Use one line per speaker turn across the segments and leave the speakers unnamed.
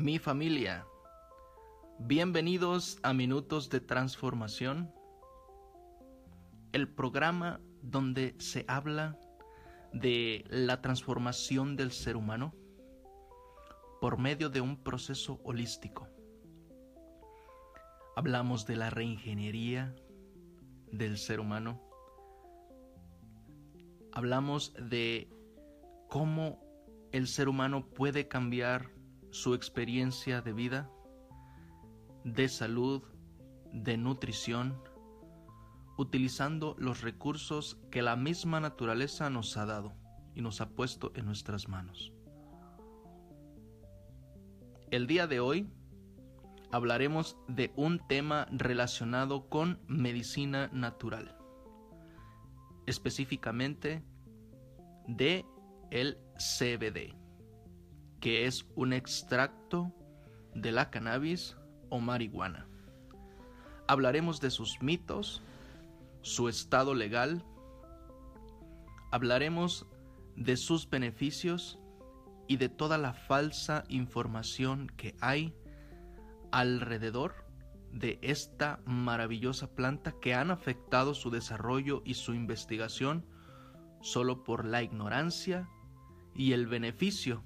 mi familia. Bienvenidos a Minutos de Transformación, el programa donde se habla de la transformación del ser humano por medio de un proceso holístico. Hablamos de la reingeniería del ser humano. Hablamos de cómo el ser humano puede cambiar su experiencia de vida, de salud, de nutrición, utilizando los recursos que la misma naturaleza nos ha dado y nos ha puesto en nuestras manos. El día de hoy hablaremos de un tema relacionado con medicina natural, específicamente de el CBD que es un extracto de la cannabis o marihuana. Hablaremos de sus mitos, su estado legal, hablaremos de sus beneficios y de toda la falsa información que hay alrededor de esta maravillosa planta que han afectado su desarrollo y su investigación solo por la ignorancia y el beneficio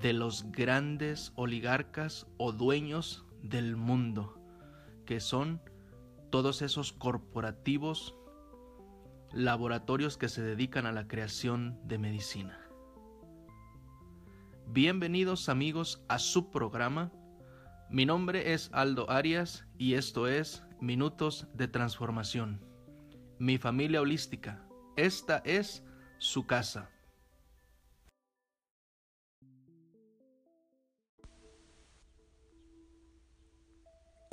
de los grandes oligarcas o dueños del mundo, que son todos esos corporativos, laboratorios que se dedican a la creación de medicina. Bienvenidos amigos a su programa. Mi nombre es Aldo Arias y esto es Minutos de Transformación. Mi familia holística. Esta es su casa.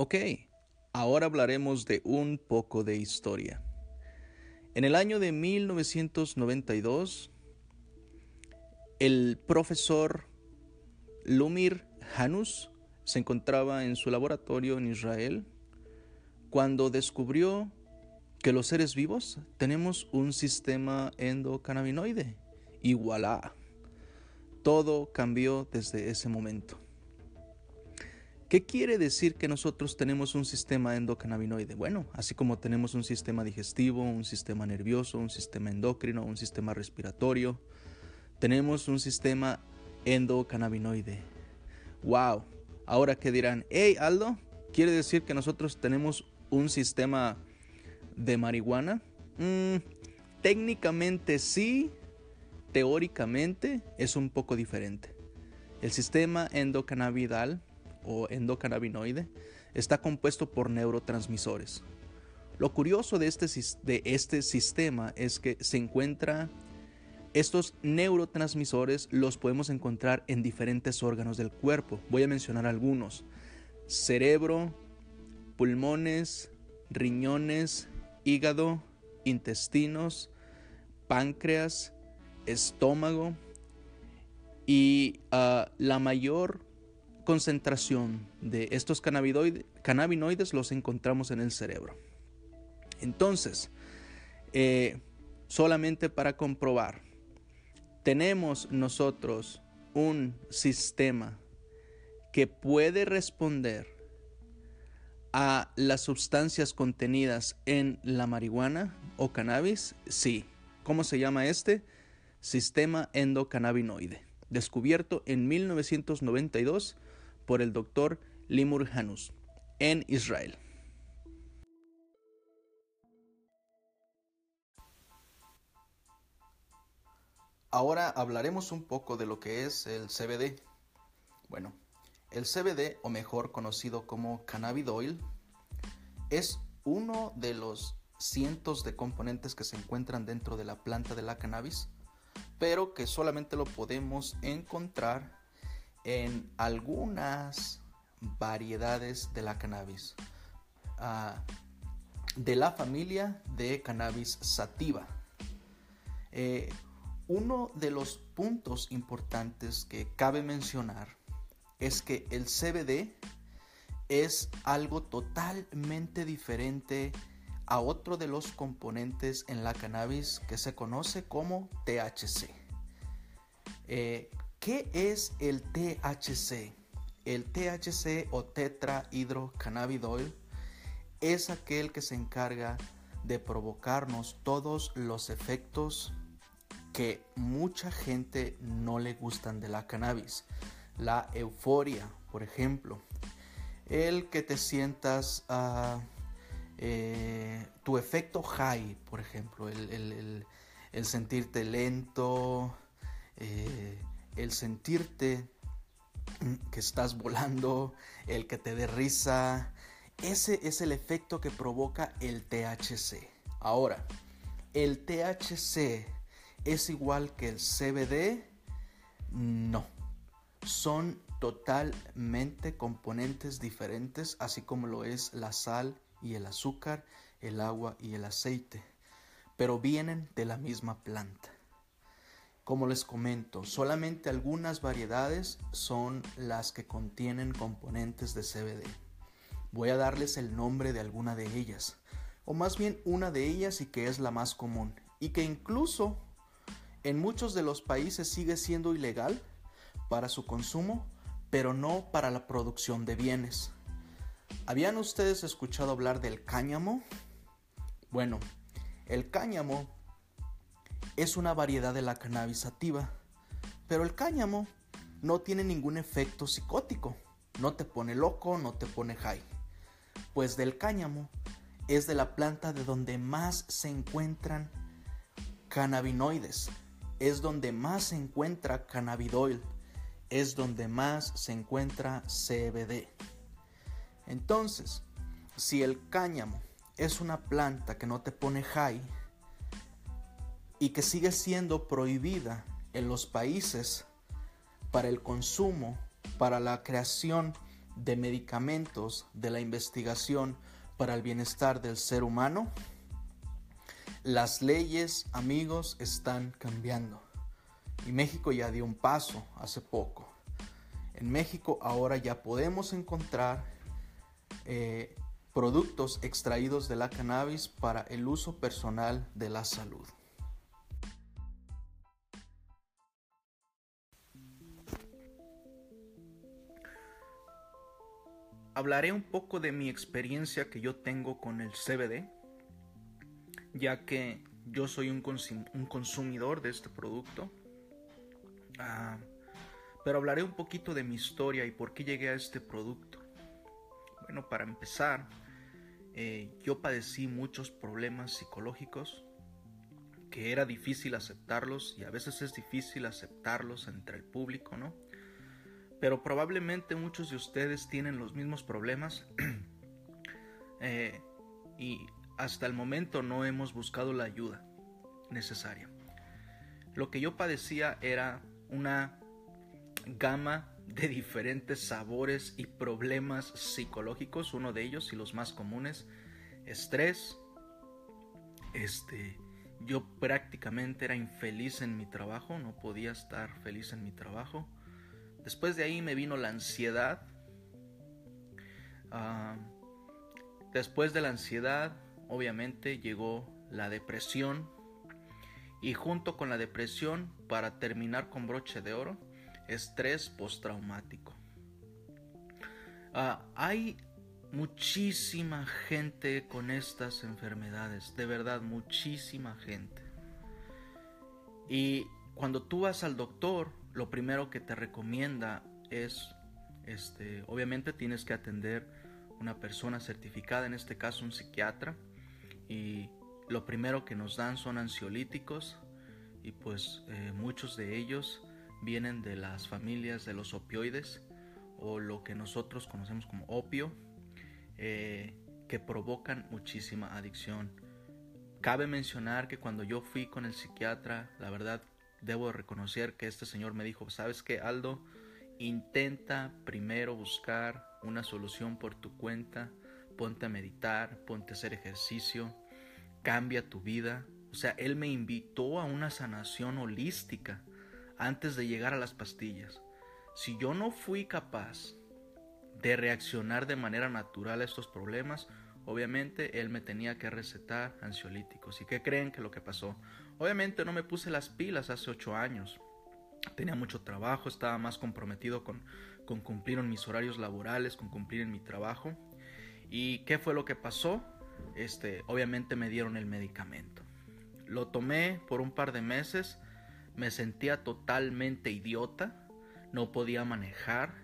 Ok, ahora hablaremos de un poco de historia. En el año de 1992, el profesor Lumir Hanus se encontraba en su laboratorio en Israel cuando descubrió que los seres vivos tenemos un sistema endocannabinoide. Y voilà, todo cambió desde ese momento. ¿Qué quiere decir que nosotros tenemos un sistema endocannabinoide? Bueno, así como tenemos un sistema digestivo, un sistema nervioso, un sistema endocrino, un sistema respiratorio, tenemos un sistema endocannabinoide. ¡Wow! Ahora que dirán, hey Aldo, ¿quiere decir que nosotros tenemos un sistema de marihuana? Mm, técnicamente sí, teóricamente es un poco diferente. El sistema endocannabidal o endocannabinoide está compuesto por neurotransmisores. Lo curioso de este, de este sistema es que se encuentra estos neurotransmisores los podemos encontrar en diferentes órganos del cuerpo. Voy a mencionar algunos. Cerebro, pulmones, riñones, hígado, intestinos, páncreas, estómago y ah, la mayor concentración de estos cannabinoides los encontramos en el cerebro. Entonces, eh, solamente para comprobar, tenemos nosotros un sistema que puede responder a las sustancias contenidas en la marihuana o cannabis? Sí. ¿Cómo se llama este? Sistema endocannabinoide, descubierto en 1992 por el doctor Limur Hanus en Israel. Ahora hablaremos un poco de lo que es el CBD. Bueno, el CBD, o mejor conocido como cannabidoil, es uno de los cientos de componentes que se encuentran dentro de la planta de la cannabis, pero que solamente lo podemos encontrar en algunas variedades de la cannabis, ah, de la familia de cannabis sativa. Eh, uno de los puntos importantes que cabe mencionar es que el CBD es algo totalmente diferente a otro de los componentes en la cannabis que se conoce como THC. Eh, ¿Qué es el THC? el THC o tetrahidrocannabidiol es aquel que se encarga de provocarnos todos los efectos que mucha gente no le gustan de la cannabis. La euforia, por ejemplo. El que te sientas uh, eh, tu efecto high, por ejemplo, el, sentirte lento, eh, el sentirte que estás volando, el que te dé risa, ese es el efecto que provoca el THC. Ahora, el THC es igual que el CBD, no. Son totalmente componentes diferentes, así como lo es la sal y el azúcar, el agua y el aceite, pero vienen de la misma planta. Como les comento, solamente algunas variedades son las que contienen componentes de CBD. Voy a darles el nombre de alguna de ellas, o más bien una de ellas y que es la más común, y que incluso en muchos de los países sigue siendo ilegal para su consumo, pero no para la producción de bienes. ¿Habían ustedes escuchado hablar del cáñamo? Bueno, el cáñamo es una variedad de la cannabis sativa, pero el cáñamo no tiene ningún efecto psicótico, no te pone loco, no te pone high. Pues del cáñamo es de la planta de donde más se encuentran cannabinoides, es donde más se encuentra cannabidiol, es donde más se encuentra CBD. Entonces, si el cáñamo es una planta que no te pone high y que sigue siendo prohibida en los países para el consumo, para la creación de medicamentos, de la investigación para el bienestar del ser humano, las leyes, amigos, están cambiando. Y México ya dio un paso hace poco. En México ahora ya podemos encontrar eh, productos extraídos de la cannabis para el uso personal de la salud. Hablaré un poco de mi experiencia que yo tengo con el CBD, ya que yo soy un, consumidor de este producto. Ah, pero hablaré un poquito de mi historia y por qué llegué a este producto. Bueno, para empezar, eh, yo padecí muchos problemas psicológicos que era difícil aceptarlos y a veces es difícil aceptarlos entre el público, ¿no? Pero probablemente muchos de ustedes tienen los mismos problemas eh, y hasta el momento no hemos buscado la ayuda necesaria. Lo que yo padecía era una gama de diferentes sabores y problemas psicológicos, uno de ellos y los más comunes, estrés. Este, yo prácticamente era infeliz en mi trabajo, no podía estar feliz en mi trabajo. Después de ahí me vino la ansiedad. Ah, después de la ansiedad, obviamente llegó la depresión. Y junto con la depresión, para terminar con broche de oro, estrés postraumático. Ah, hay muchísima gente con estas enfermedades, de verdad, muchísima gente. Y cuando tú vas al doctor, lo primero que te recomienda es, este, obviamente tienes que atender una persona certificada, en este caso un psiquiatra, y lo primero que nos dan son ansiolíticos, y pues eh, muchos de ellos vienen de las familias de los opioides o lo que nosotros conocemos como opio, eh, que provocan muchísima adicción. Cabe mencionar que cuando yo fui con el psiquiatra, la verdad debo reconocer que este señor me dijo, ¿sabes qué, Aldo? Intenta primero buscar una solución por tu cuenta, ponte a meditar, ponte a hacer ejercicio, cambia tu vida. O sea, él me invitó a una sanación holística antes de llegar a las pastillas. Si yo no fui capaz de reaccionar de manera natural a estos problemas, obviamente él me tenía que recetar ansiolíticos. ¿Y qué creen que lo que pasó? Obviamente no me puse las pilas hace ocho años. tenía mucho trabajo, estaba más comprometido con, con cumplir en mis horarios laborales, con cumplir en mi trabajo. ¿Y qué fue lo que pasó? Este, obviamente me dieron el medicamento. Lo tomé por un par de meses, me sentía totalmente idiota, no podía manejar.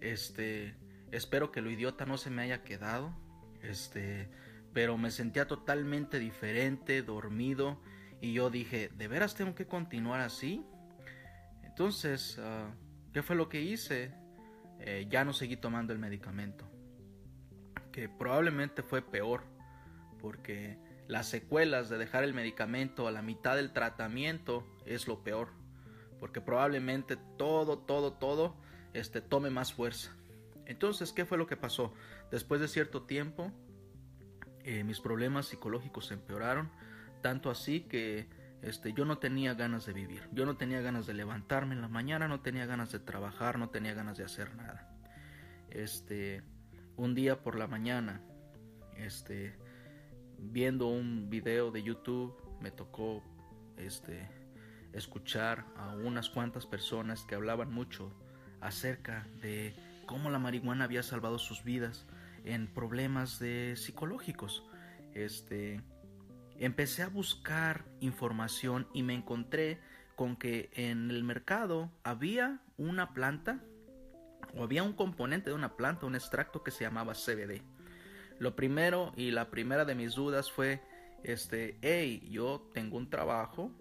Este, espero que lo idiota no se me haya quedado. Este, pero me sentía totalmente diferente, dormido y yo dije, ¿de veras tengo que continuar así? Entonces, ah, ¿qué fue lo que hice? Eh, ya no seguí tomando el medicamento, que probablemente fue peor, porque las secuelas de dejar el medicamento a la mitad del tratamiento es lo peor, porque probablemente todo, todo, todo este, tome más fuerza. Entonces, ¿qué fue lo que pasó? Después de cierto tiempo, eh, mis problemas psicológicos empeoraron, tanto así que este, yo no tenía ganas de vivir, yo no tenía ganas de levantarme en la mañana, no tenía ganas de trabajar, no tenía ganas de hacer nada. Este, un día por la mañana, este, viendo un video de YouTube, me tocó este, escuchar a unas cuantas personas que hablaban mucho acerca de cómo la marihuana había salvado sus vidas en problemas de psicológicos. Este, empecé a buscar información y me encontré con que en el mercado había una planta o había un componente de una planta, un extracto que se llamaba CBD. Lo primero y la primera de mis dudas fue, este, hey, yo tengo un trabajo,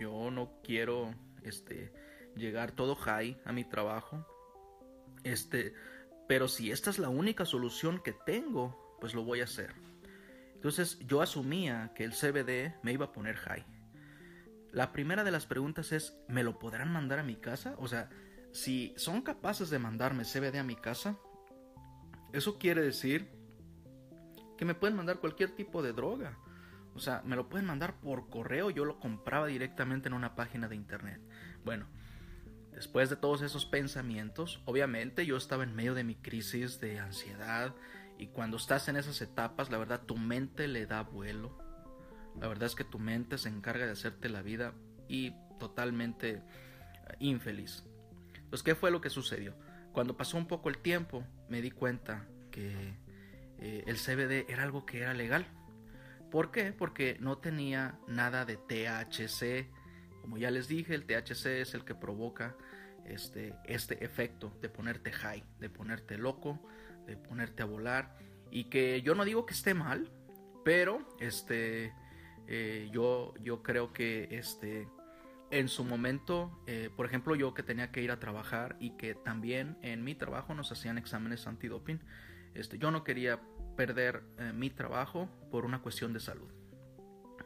yo no quiero, este, llegar todo high a mi trabajo, este, pero si esta es la única solución que tengo, pues lo voy a hacer. Entonces yo asumía que el CBD me iba a poner high. La primera de las preguntas es, ¿me lo podrán mandar a mi casa? O sea, si son capaces de mandarme CBD a mi casa, eso quiere decir que me pueden mandar cualquier tipo de droga. O sea, me lo pueden mandar por correo, yo lo compraba directamente en una página de internet. Bueno, después de todos esos pensamientos, obviamente yo estaba en medio de mi crisis de ansiedad y cuando estás en esas etapas, la verdad tu mente le da vuelo. La verdad es que tu mente se encarga de hacerte la vida y totalmente eh, infeliz. Entonces, ¿qué fue lo que sucedió? Cuando pasó un poco el tiempo, me di cuenta que eh, el CBD era algo que era legal. ¿Por qué? Porque no tenía nada de THC. Como ya les dije, el THC es el que provoca este, este efecto de ponerte high, de ponerte loco, de ponerte a volar. Y que yo no digo que esté mal, pero este, eh, yo, yo creo que este, en su momento, eh, por ejemplo, yo que tenía que ir a trabajar y que también en mi trabajo nos hacían exámenes antidoping, este, yo no quería perder eh, mi trabajo por una cuestión de salud.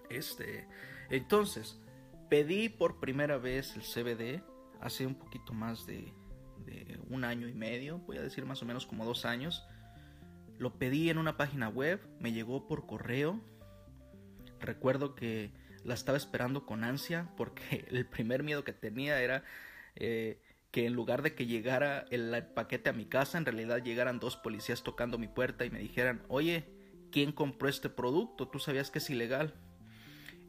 Este, entonces, pedí por primera vez el CBD hace un poquito más de, un año y medio, voy a decir más o menos como dos años. Lo pedí en una página web, me llegó por correo. Recuerdo que la estaba esperando con ansia porque el primer miedo que tenía era eh, que en lugar de que llegara el paquete a mi casa, en realidad llegaran dos policías tocando mi puerta y me dijeran, oye, ¿quién compró este producto? Tú sabías que es ilegal.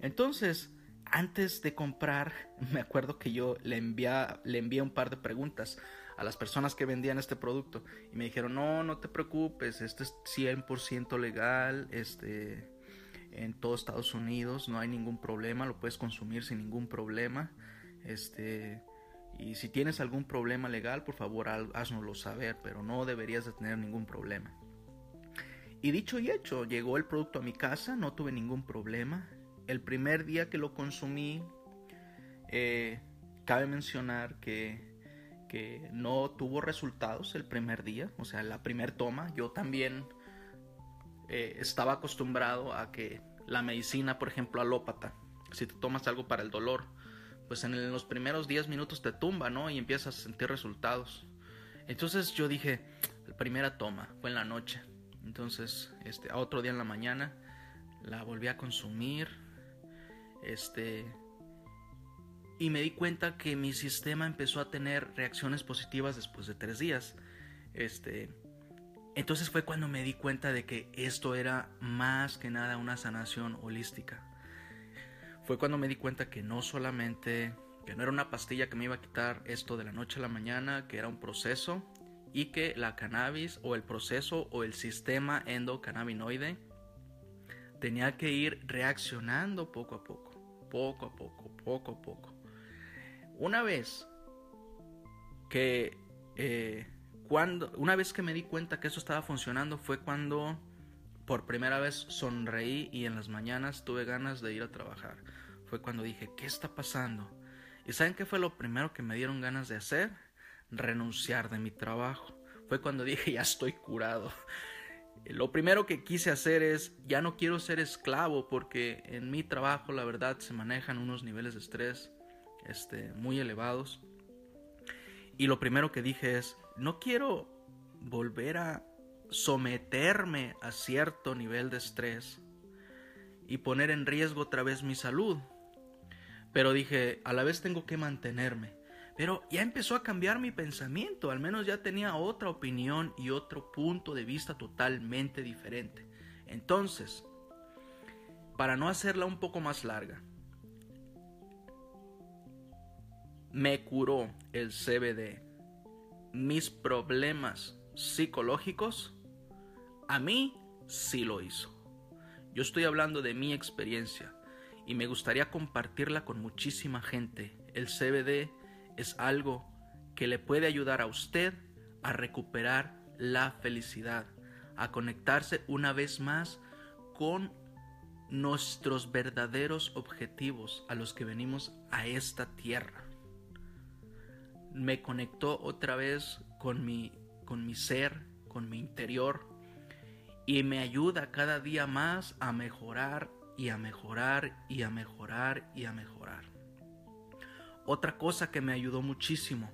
Entonces, antes de comprar, me acuerdo que yo le, envié, un par de preguntas a las personas que vendían este producto y me dijeron, no, no te preocupes, este es 100% legal, este, en todo Estados Unidos no hay ningún problema, lo puedes consumir sin ningún problema, este, y si tienes algún problema legal, por favor haznoslo saber, pero no deberías de tener ningún problema. Y dicho y hecho, llegó el producto a mi casa, no tuve ningún problema. El primer día que lo consumí, eh, cabe mencionar que, que, no tuvo resultados el primer día, o sea, la primer toma. Yo también eh, estaba acostumbrado a que la medicina, por ejemplo, alópata, si te tomas algo para el dolor, pues en los primeros 10 minutos te tumba, ¿no? Y empiezas a sentir resultados. Entonces yo dije, la primera toma fue en la noche. Entonces, este, a otro día en la mañana la volví a consumir. Este, y me di cuenta que mi sistema empezó a tener reacciones positivas después de tres días. Este, entonces fue cuando me di cuenta de que esto era más que nada una sanación holística fue cuando me di cuenta que no solamente que no era una pastilla que me iba a quitar esto de la noche a la mañana, que era un proceso y que la cannabis o el proceso o el sistema endocannabinoide tenía que ir reaccionando poco a poco, poco a poco, poco a poco. Una vez que eh, cuando, una vez que me di cuenta que eso estaba funcionando fue cuando por primera vez sonreí y en las mañanas tuve ganas de ir a trabajar. Fue cuando dije, ¿qué está pasando? ¿Y saben qué fue lo primero que me dieron ganas de hacer? Renunciar de mi trabajo. Fue cuando dije, ya estoy curado. Lo primero que quise hacer es, ya no quiero ser esclavo porque en mi trabajo la verdad se manejan unos niveles de estrés este, muy elevados. Y lo primero que dije es, no quiero volver a someterme a cierto nivel de estrés y poner en riesgo otra vez mi salud. Pero dije, a la vez tengo que mantenerme. Pero ya empezó a cambiar mi pensamiento, al menos ya tenía otra opinión y otro punto de vista totalmente diferente. Entonces, para no hacerla un poco más larga, me curó el CBD mis problemas psicológicos, a mí sí lo hizo. Yo estoy hablando de mi experiencia y me gustaría compartirla con muchísima gente. El CBD es algo que le puede ayudar a usted a recuperar la felicidad, a conectarse una vez más con nuestros verdaderos objetivos a los que venimos a esta tierra. Me conectó otra vez con mi, con mi ser, con mi interior y me ayuda cada día más a mejorar y a mejorar y a mejorar y a mejorar. Otra cosa que me ayudó muchísimo,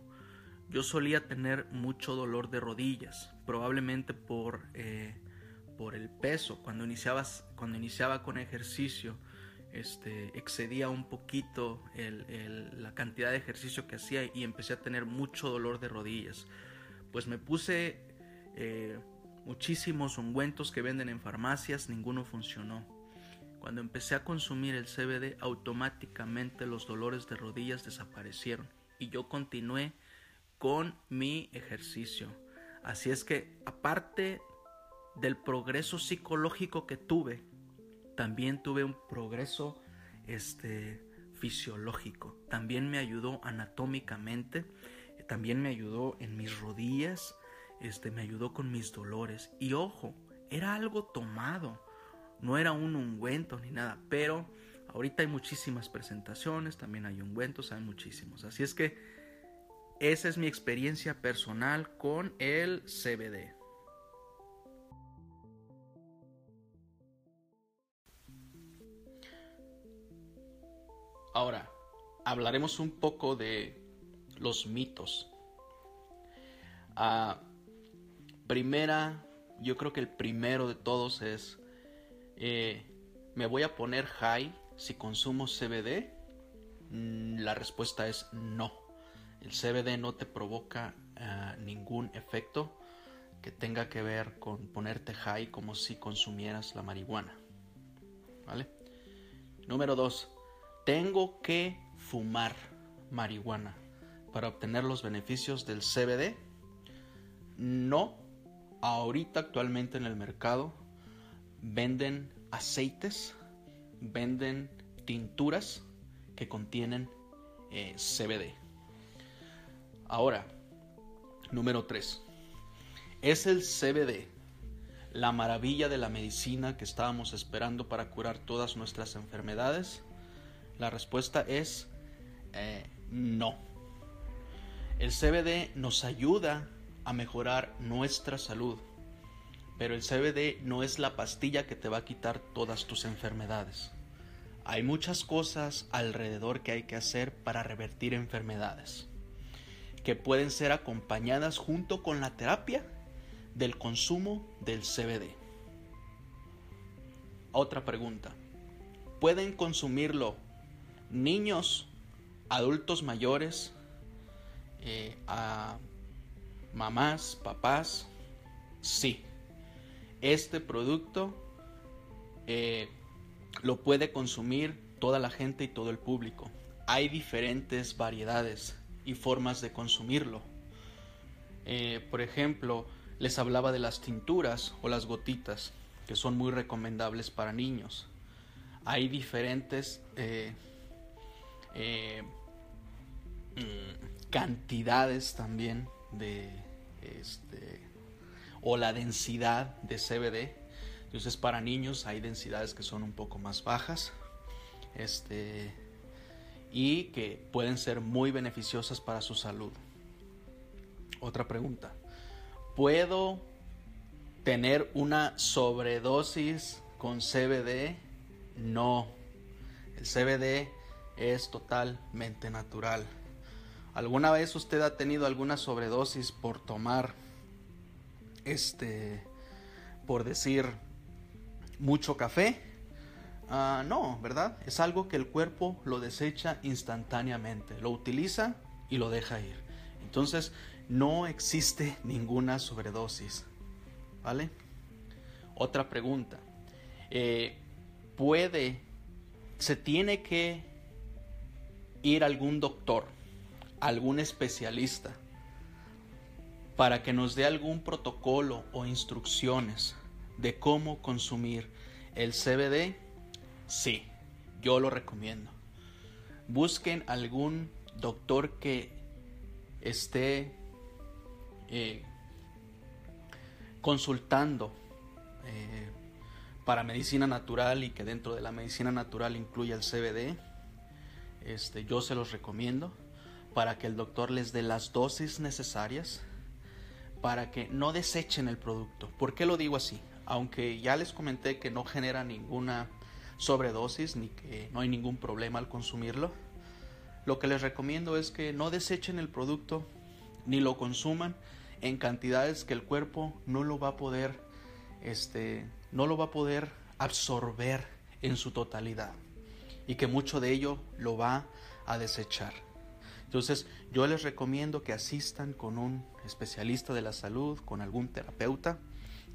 yo solía tener mucho dolor de rodillas, probablemente por, eh, por el peso. Cuando, iniciabas, cuando iniciaba con ejercicio, este, excedía un poquito la cantidad de ejercicio que hacía y empecé a tener mucho dolor de rodillas. Pues me puse eh, muchísimos ungüentos que venden en farmacias, ninguno funcionó. Cuando empecé a consumir el CBD, automáticamente los dolores de rodillas desaparecieron y yo continué con mi ejercicio. Así es que, aparte del progreso psicológico que tuve, también tuve un progreso este, fisiológico. También me ayudó anatómicamente, también me ayudó en mis rodillas, este, me ayudó con mis dolores. Y ojo, era algo tomado no era un ungüento ni nada, pero ahorita hay muchísimas presentaciones, también hay ungüentos, hay muchísimos. Así es que esa es mi experiencia personal con el CBD. Ahora, hablaremos un poco de los mitos. Ah, primera, yo creo que el primero de todos es eh, ¿Me voy a poner high si consumo CBD? Mm, la respuesta es no. El CBD no te provoca ah, ningún efecto que tenga que ver con ponerte high como si consumieras la marihuana. ¿Vale? Número 2. Tengo que fumar marihuana para obtener los beneficios del CBD. No. Ahorita actualmente en el mercado venden aceites, venden tinturas que contienen eh, CBD. Ahora, número 3. ¿Es el CBD la maravilla de la medicina que estábamos esperando para curar todas nuestras enfermedades? La respuesta es eh, no. El CBD nos ayuda a mejorar nuestra salud pero el CBD no es la pastilla que te va a quitar todas tus enfermedades. Hay muchas cosas alrededor que hay que hacer para revertir enfermedades, que pueden ser acompañadas junto con la terapia del consumo del CBD. Otra pregunta. ¿Pueden consumirlo niños, adultos mayores, eh, a mamás, papás? Sí este producto eh, lo puede consumir toda la gente y todo el público. hay diferentes variedades y formas de consumirlo. Eh, por ejemplo, les hablaba de las tinturas o las gotitas, que son muy recomendables para niños. Hay diferentes eh, mm, cantidades también de este o la densidad de CBD. Entonces para niños hay densidades que son un poco más bajas. Este y que pueden ser muy beneficiosas para su salud. Otra pregunta. ¿Puedo tener una sobredosis con CBD? No. El CBD es totalmente natural. ¿Alguna vez usted ha tenido alguna sobredosis por tomar este por decir mucho café? Ah, no, ¿verdad? Es algo que el cuerpo lo desecha instantáneamente, lo utiliza y lo deja ir. Entonces, no existe ninguna sobredosis. ¿Vale? Otra pregunta. Eh, ¿Puede, se tiene que ir algún doctor, algún especialista, para que nos dé algún protocolo o instrucciones de cómo consumir el CBD? Sí, yo lo recomiendo. Busquen algún doctor que esté eh, consultando eh, para medicina natural y que dentro de la medicina natural incluya el CBD, este, yo se los recomiendo para que el doctor les dé las dosis necesarias para que no desechen el producto. ¿Por qué lo digo así? Aunque ya les comenté que no genera ninguna sobredosis ni que no hay ningún problema al consumirlo, lo que les recomiendo es que no desechen el producto ni lo consuman en cantidades que el cuerpo no lo va a poder este no lo va a poder absorber en su totalidad y que mucho de ello lo va a desechar. Entonces, yo les recomiendo que asistan con un especialista de la salud, con algún terapeuta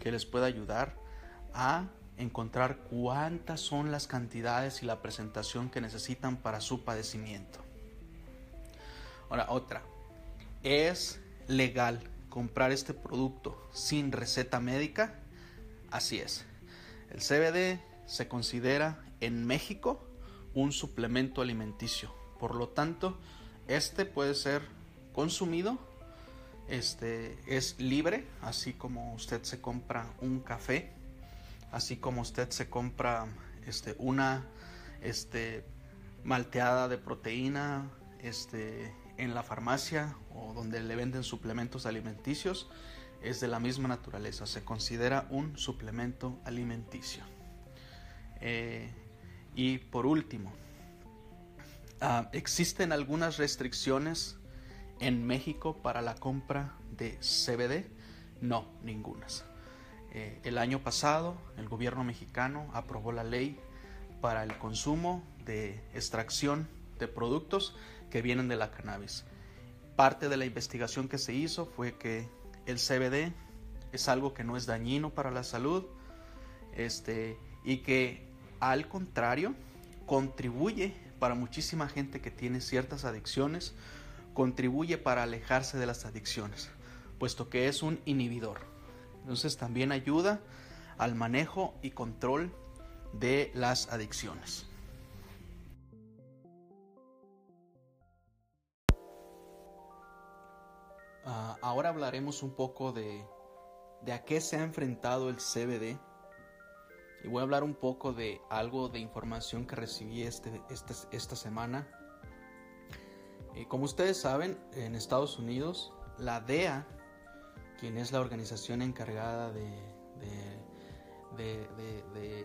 que les pueda ayudar a encontrar cuántas son las cantidades y la presentación que necesitan para su padecimiento. Ahora, otra, ¿es legal comprar este producto sin receta médica? Así es. El CBD se considera en México un suplemento alimenticio. Por lo tanto, este puede ser consumido. Este es libre, así como usted se compra un café, así como usted se compra este una este malteada de proteína, este en la farmacia o donde le venden suplementos alimenticios es de la misma naturaleza, se considera un suplemento alimenticio. Eh, y por último, ah, existen algunas restricciones en México para la compra de CBD. No, ningunas. Eh, el año pasado el gobierno mexicano aprobó la ley para el consumo de extracción de productos que vienen de la cannabis. Parte de la investigación que se hizo fue que el CBD es algo que no es dañino para la salud este, y que al contrario contribuye para muchísima gente que tiene ciertas adicciones, contribuye para alejarse de las adicciones, puesto que es un inhibidor. Entonces también ayuda al manejo y control de las adicciones. Ah, ahora hablaremos un poco de, de a qué se ha enfrentado el CBD y voy a hablar un poco de algo de información que recibí este, este esta semana. Eh, como ustedes saben, en Estados Unidos, la DEA, quien es la organización encargada de,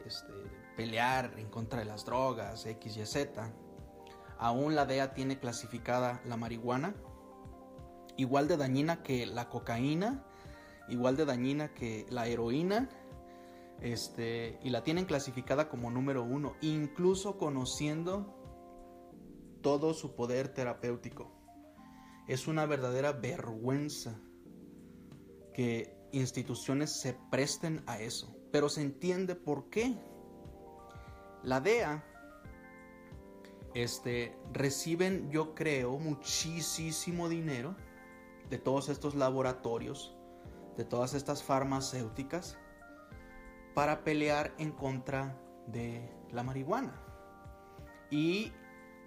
este, pelear en contra de las drogas, X y Z, aún la DEA tiene clasificada la marihuana igual de dañina que la cocaína, igual de dañina que la heroína, este, y la tienen clasificada como número uno, incluso conociendo todo su poder terapéutico. Es una verdadera vergüenza que instituciones se presten a eso, pero se entiende por qué. La DEA este, reciben, yo creo, muchísimo dinero de todos estos laboratorios, de todas estas farmacéuticas, para pelear en contra de la marihuana. Y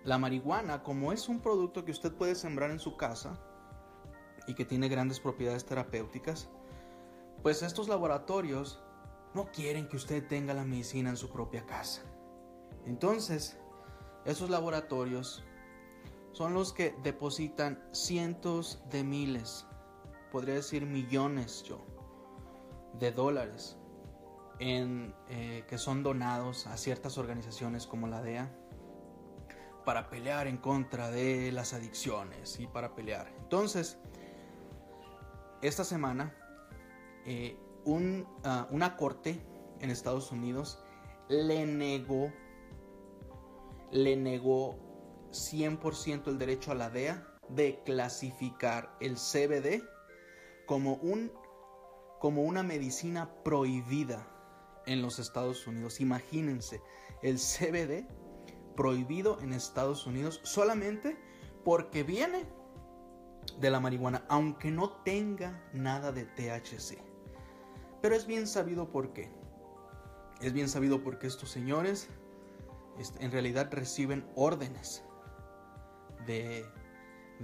la marihuana, como es un producto que usted puede sembrar en su casa y que tiene grandes propiedades terapéuticas, pues estos laboratorios no quieren que usted tenga la medicina en su propia casa. Entonces, esos laboratorios son los que depositan cientos de miles, podría decir millones yo, de dólares eh, que son donados a ciertas organizaciones como la DEA para pelear en contra de las adicciones y para pelear. Entonces, esta semana, eh, ah, una corte en Estados Unidos le negó le negó 100% el derecho a la DEA de clasificar el CBD como, un, como una medicina prohibida en los Estados Unidos. Imagínense, el CBD prohibido en Estados Unidos solamente porque viene de la marihuana, aunque no tenga nada de THC. Pero es bien sabido por qué. Es bien sabido porque estos señores en realidad reciben órdenes de,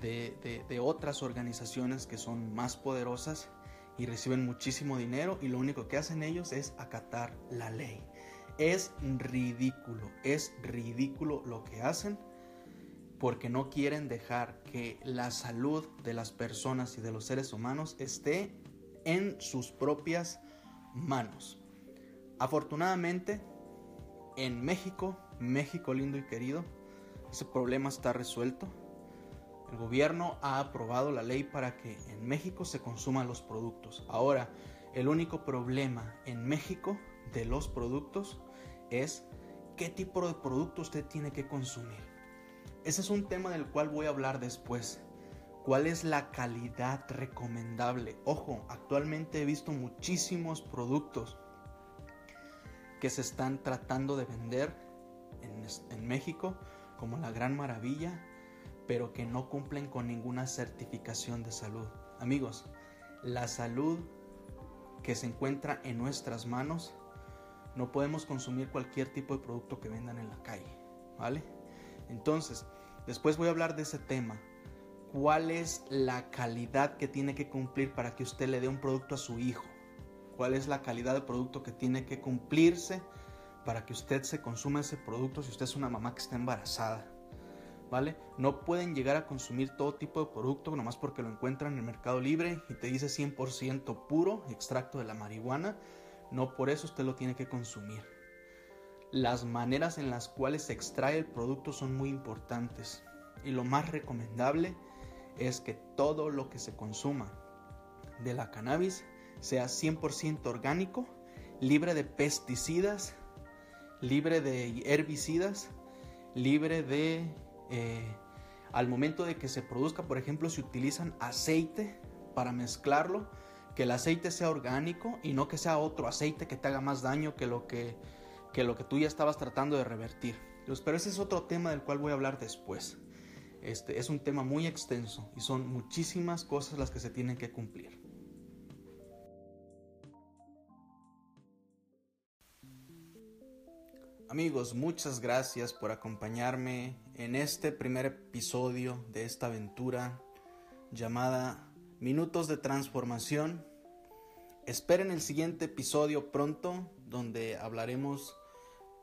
de, otras organizaciones que son más poderosas y reciben muchísimo dinero y lo único que hacen ellos es acatar la ley. Es ridículo, es ridículo lo que hacen porque no quieren dejar que la salud de las personas y de los seres humanos esté en sus propias manos. Afortunadamente, en México México lindo y querido, ese problema está resuelto. El gobierno ha aprobado la ley para que en México se consuman los productos. Ahora, el único problema en México de los productos es qué tipo de producto usted tiene que consumir. Ese es un tema del cual voy a hablar después. ¿Cuál es la calidad recomendable? Ojo, actualmente he visto muchísimos productos que se están tratando de vender en, México como la gran maravilla, pero que no cumplen con ninguna certificación de salud. Amigos, la salud que se encuentra en nuestras manos, no podemos consumir cualquier tipo de producto que vendan en la calle, ¿vale? Entonces, después voy a hablar de ese tema. ¿Cuál es la calidad que tiene que cumplir para que usted le dé un producto a su hijo? ¿Cuál es la calidad de producto que tiene que cumplirse para que usted se consuma ese producto si usted es una mamá que está embarazada. ¿Vale? No pueden llegar a consumir todo tipo de producto nomás porque lo encuentran en el mercado libre y te dice 100% puro, extracto de la marihuana. No por eso usted lo tiene que consumir. Las maneras en las cuales se extrae el producto son muy importantes y lo más recomendable es que todo lo que se consuma de la cannabis sea 100% orgánico, libre de pesticidas, libre de herbicidas, libre de... Eh, al momento de que se produzca, por ejemplo, si utilizan aceite para mezclarlo, que el aceite sea orgánico y no que sea otro aceite que te haga más daño que lo que, que, lo que tú ya estabas tratando de revertir. pero ese es otro tema del cual voy a hablar después. Este es un tema muy extenso y son muchísimas cosas las que se tienen que cumplir. Amigos, muchas gracias por acompañarme en este primer episodio de esta aventura llamada Minutos de Transformación. Esperen el siguiente episodio pronto donde hablaremos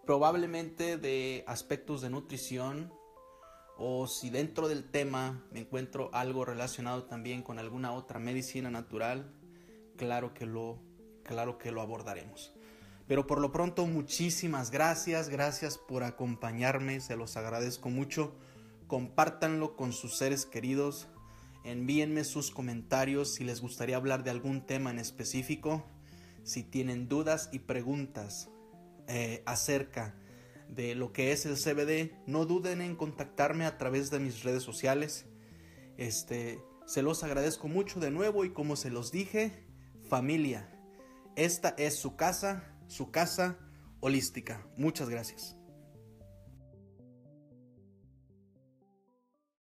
probablemente de aspectos de nutrición o si dentro del tema me encuentro algo relacionado también con alguna otra medicina natural, claro que lo claro que lo abordaremos. Pero por lo pronto, muchísimas gracias, gracias por acompañarme, se los agradezco mucho. Compártanlo con sus seres queridos, envíenme sus comentarios si les gustaría hablar de algún tema en específico, si tienen dudas y preguntas eh, acerca de lo que es el CBD, no duden en contactarme a través de mis redes sociales. Este, se los agradezco mucho de nuevo y como se los dije, familia, esta es su casa su casa holística. Muchas gracias.